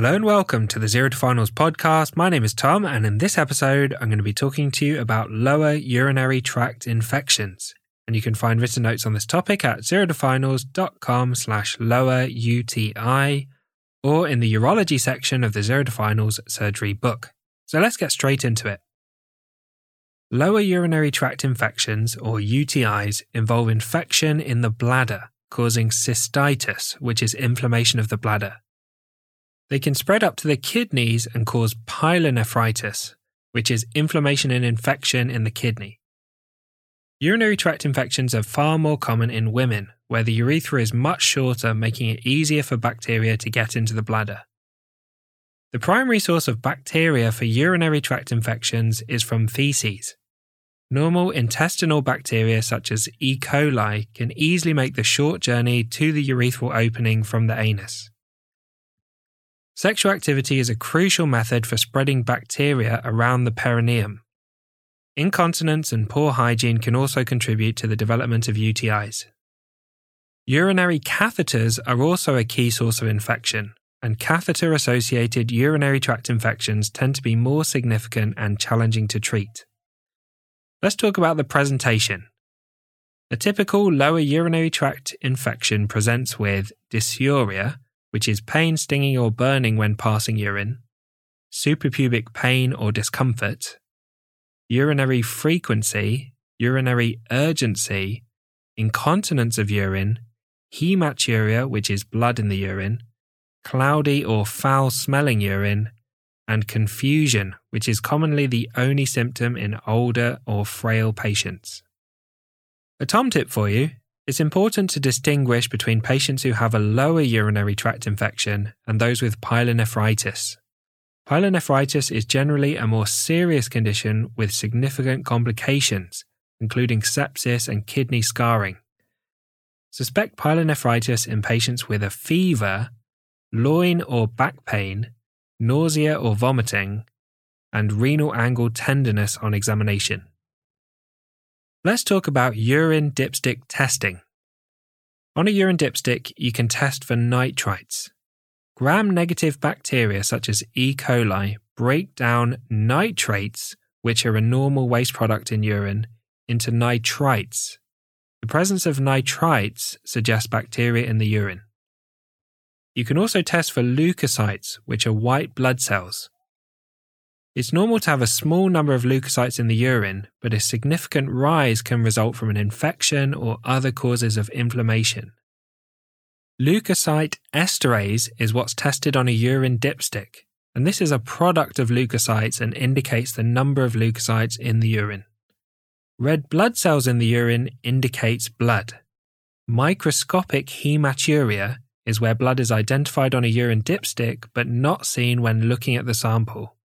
Hello and welcome to the Zero to Finals podcast. My name is Tom, and in this episode, I'm going to be talking to you about lower urinary tract infections. And you can find written notes on this topic at zerotofinals.com slash lower UTI or in the urology section of the Zero to Finals surgery book. So let's get straight into it. Lower urinary tract infections, or UTIs, involve infection in the bladder, causing cystitis, which is inflammation of the bladder. They can spread up to the kidneys and cause pyelonephritis, which is inflammation and infection in the kidney. Urinary tract infections are far more common in women, where the urethra is much shorter, making it easier for bacteria to get into the bladder. The primary source of bacteria for urinary tract infections is from feces. Normal intestinal bacteria such as E. coli can easily make the short journey to the urethral opening from the anus. Sexual activity is a crucial method for spreading bacteria around the perineum. Incontinence and poor hygiene can also contribute to the development of UTIs. Urinary catheters are also a key source of infection, and catheter associated urinary tract infections tend to be more significant and challenging to treat. Let's talk about the presentation. A typical lower urinary tract infection presents with dysuria, which is pain, stinging, or burning when passing urine, suprapubic pain or discomfort, urinary frequency, urinary urgency, incontinence of urine, hematuria, which is blood in the urine, cloudy or foul smelling urine, and confusion, which is commonly the only symptom in older or frail patients. A Tom tip for you it's important to distinguish between patients who have a lower urinary tract infection and those with pyelonephritis. Pyelonephritis is generally a more serious condition with significant complications, including sepsis and kidney scarring. Suspect pyelonephritis in patients with a fever, loin or back pain, nausea or vomiting, and renal angle tenderness on examination. Let's talk about urine dipstick testing. On a urine dipstick, you can test for nitrites. Gram negative bacteria such as E. coli break down nitrates, which are a normal waste product in urine, into nitrites. The presence of nitrites suggests bacteria in the urine. You can also test for leukocytes, which are white blood cells. It's normal to have a small number of leukocytes in the urine, but a significant rise can result from an infection or other causes of inflammation. Leukocyte esterase is what's tested on a urine dipstick, and this is a product of leukocytes and indicates the number of leukocytes in the urine. Red blood cells in the urine indicates blood. Microscopic hematuria is where blood is identified on a urine dipstick but not seen when looking at the sample.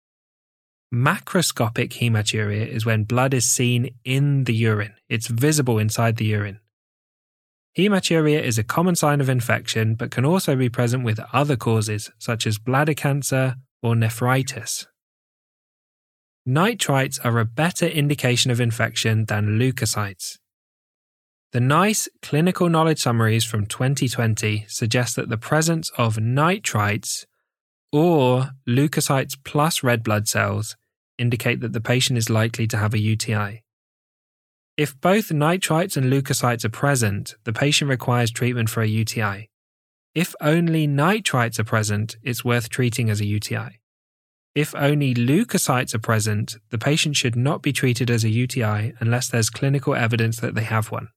Macroscopic hematuria is when blood is seen in the urine, it's visible inside the urine. Hematuria is a common sign of infection but can also be present with other causes such as bladder cancer or nephritis. Nitrites are a better indication of infection than leukocytes. The NICE clinical knowledge summaries from 2020 suggest that the presence of nitrites or leukocytes plus red blood cells indicate that the patient is likely to have a UTI. If both nitrites and leukocytes are present, the patient requires treatment for a UTI. If only nitrites are present, it's worth treating as a UTI. If only leukocytes are present, the patient should not be treated as a UTI unless there's clinical evidence that they have one.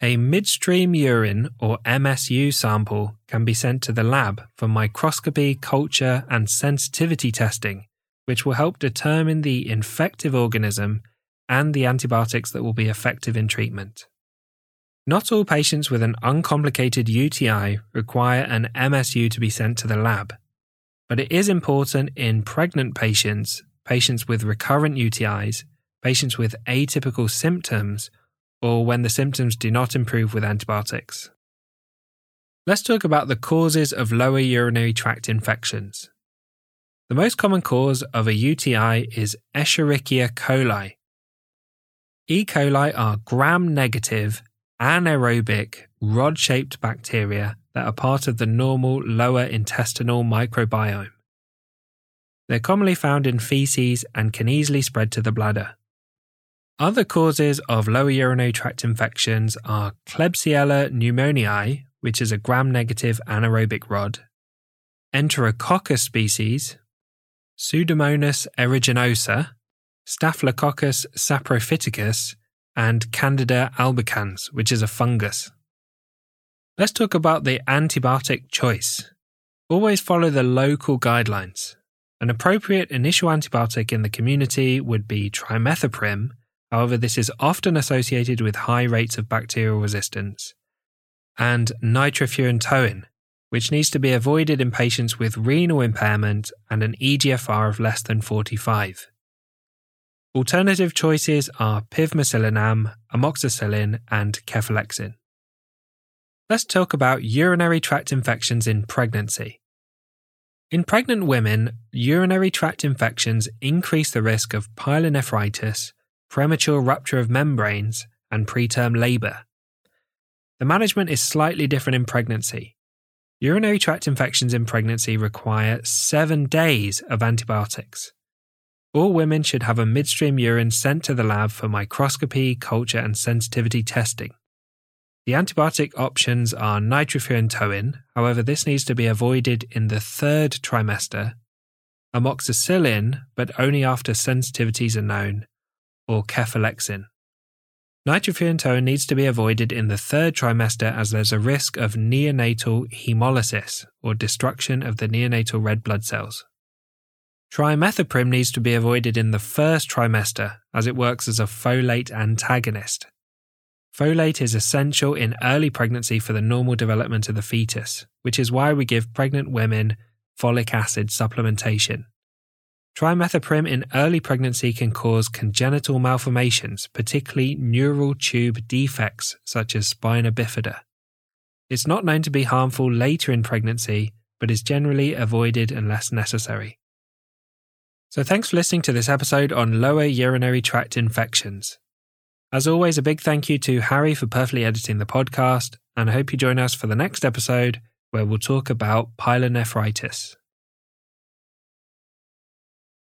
A midstream urine or MSU sample can be sent to the lab for microscopy, culture, and sensitivity testing, which will help determine the infective organism and the antibiotics that will be effective in treatment. Not all patients with an uncomplicated UTI require an MSU to be sent to the lab, but it is important in pregnant patients, patients with recurrent UTIs, patients with atypical symptoms, or when the symptoms do not improve with antibiotics. Let's talk about the causes of lower urinary tract infections. The most common cause of a UTI is Escherichia coli. E. coli are gram negative anaerobic, rod shaped bacteria that are part of the normal lower intestinal microbiome. They're commonly found in feces and can easily spread to the bladder. Other causes of lower urinary tract infections are Klebsiella pneumoniae, which is a gram negative anaerobic rod, Enterococcus species, Pseudomonas aeruginosa, Staphylococcus saprophyticus, and Candida albicans, which is a fungus. Let's talk about the antibiotic choice. Always follow the local guidelines. An appropriate initial antibiotic in the community would be trimethoprim, however, this is often associated with high rates of bacterial resistance, and nitrofurantoin, which needs to be avoided in patients with renal impairment and an EGFR of less than 45. Alternative choices are pivmecillinam, amoxicillin, and cefalexin. Let's talk about urinary tract infections in pregnancy. In pregnant women, urinary tract infections increase the risk of pyelonephritis, premature rupture of membranes, and preterm labour. The management is slightly different in pregnancy, Urinary tract infections in pregnancy require seven days of antibiotics. All women should have a midstream urine sent to the lab for microscopy, culture, and sensitivity testing. The antibiotic options are nitrofurantoin, however, this needs to be avoided in the third trimester, amoxicillin, but only after sensitivities are known, or cefalexin. Nitrofurantoin needs to be avoided in the third trimester as there's a risk of neonatal hemolysis or destruction of the neonatal red blood cells. Trimethoprim needs to be avoided in the first trimester as it works as a folate antagonist. Folate is essential in early pregnancy for the normal development of the fetus, which is why we give pregnant women folic acid supplementation. Trimethoprim in early pregnancy can cause congenital malformations, particularly neural tube defects such as spina bifida. It's not known to be harmful later in pregnancy, but is generally avoided unless necessary. So, thanks for listening to this episode on lower urinary tract infections. As always, a big thank you to Harry for perfectly editing the podcast, and I hope you join us for the next episode where we'll talk about pyelonephritis.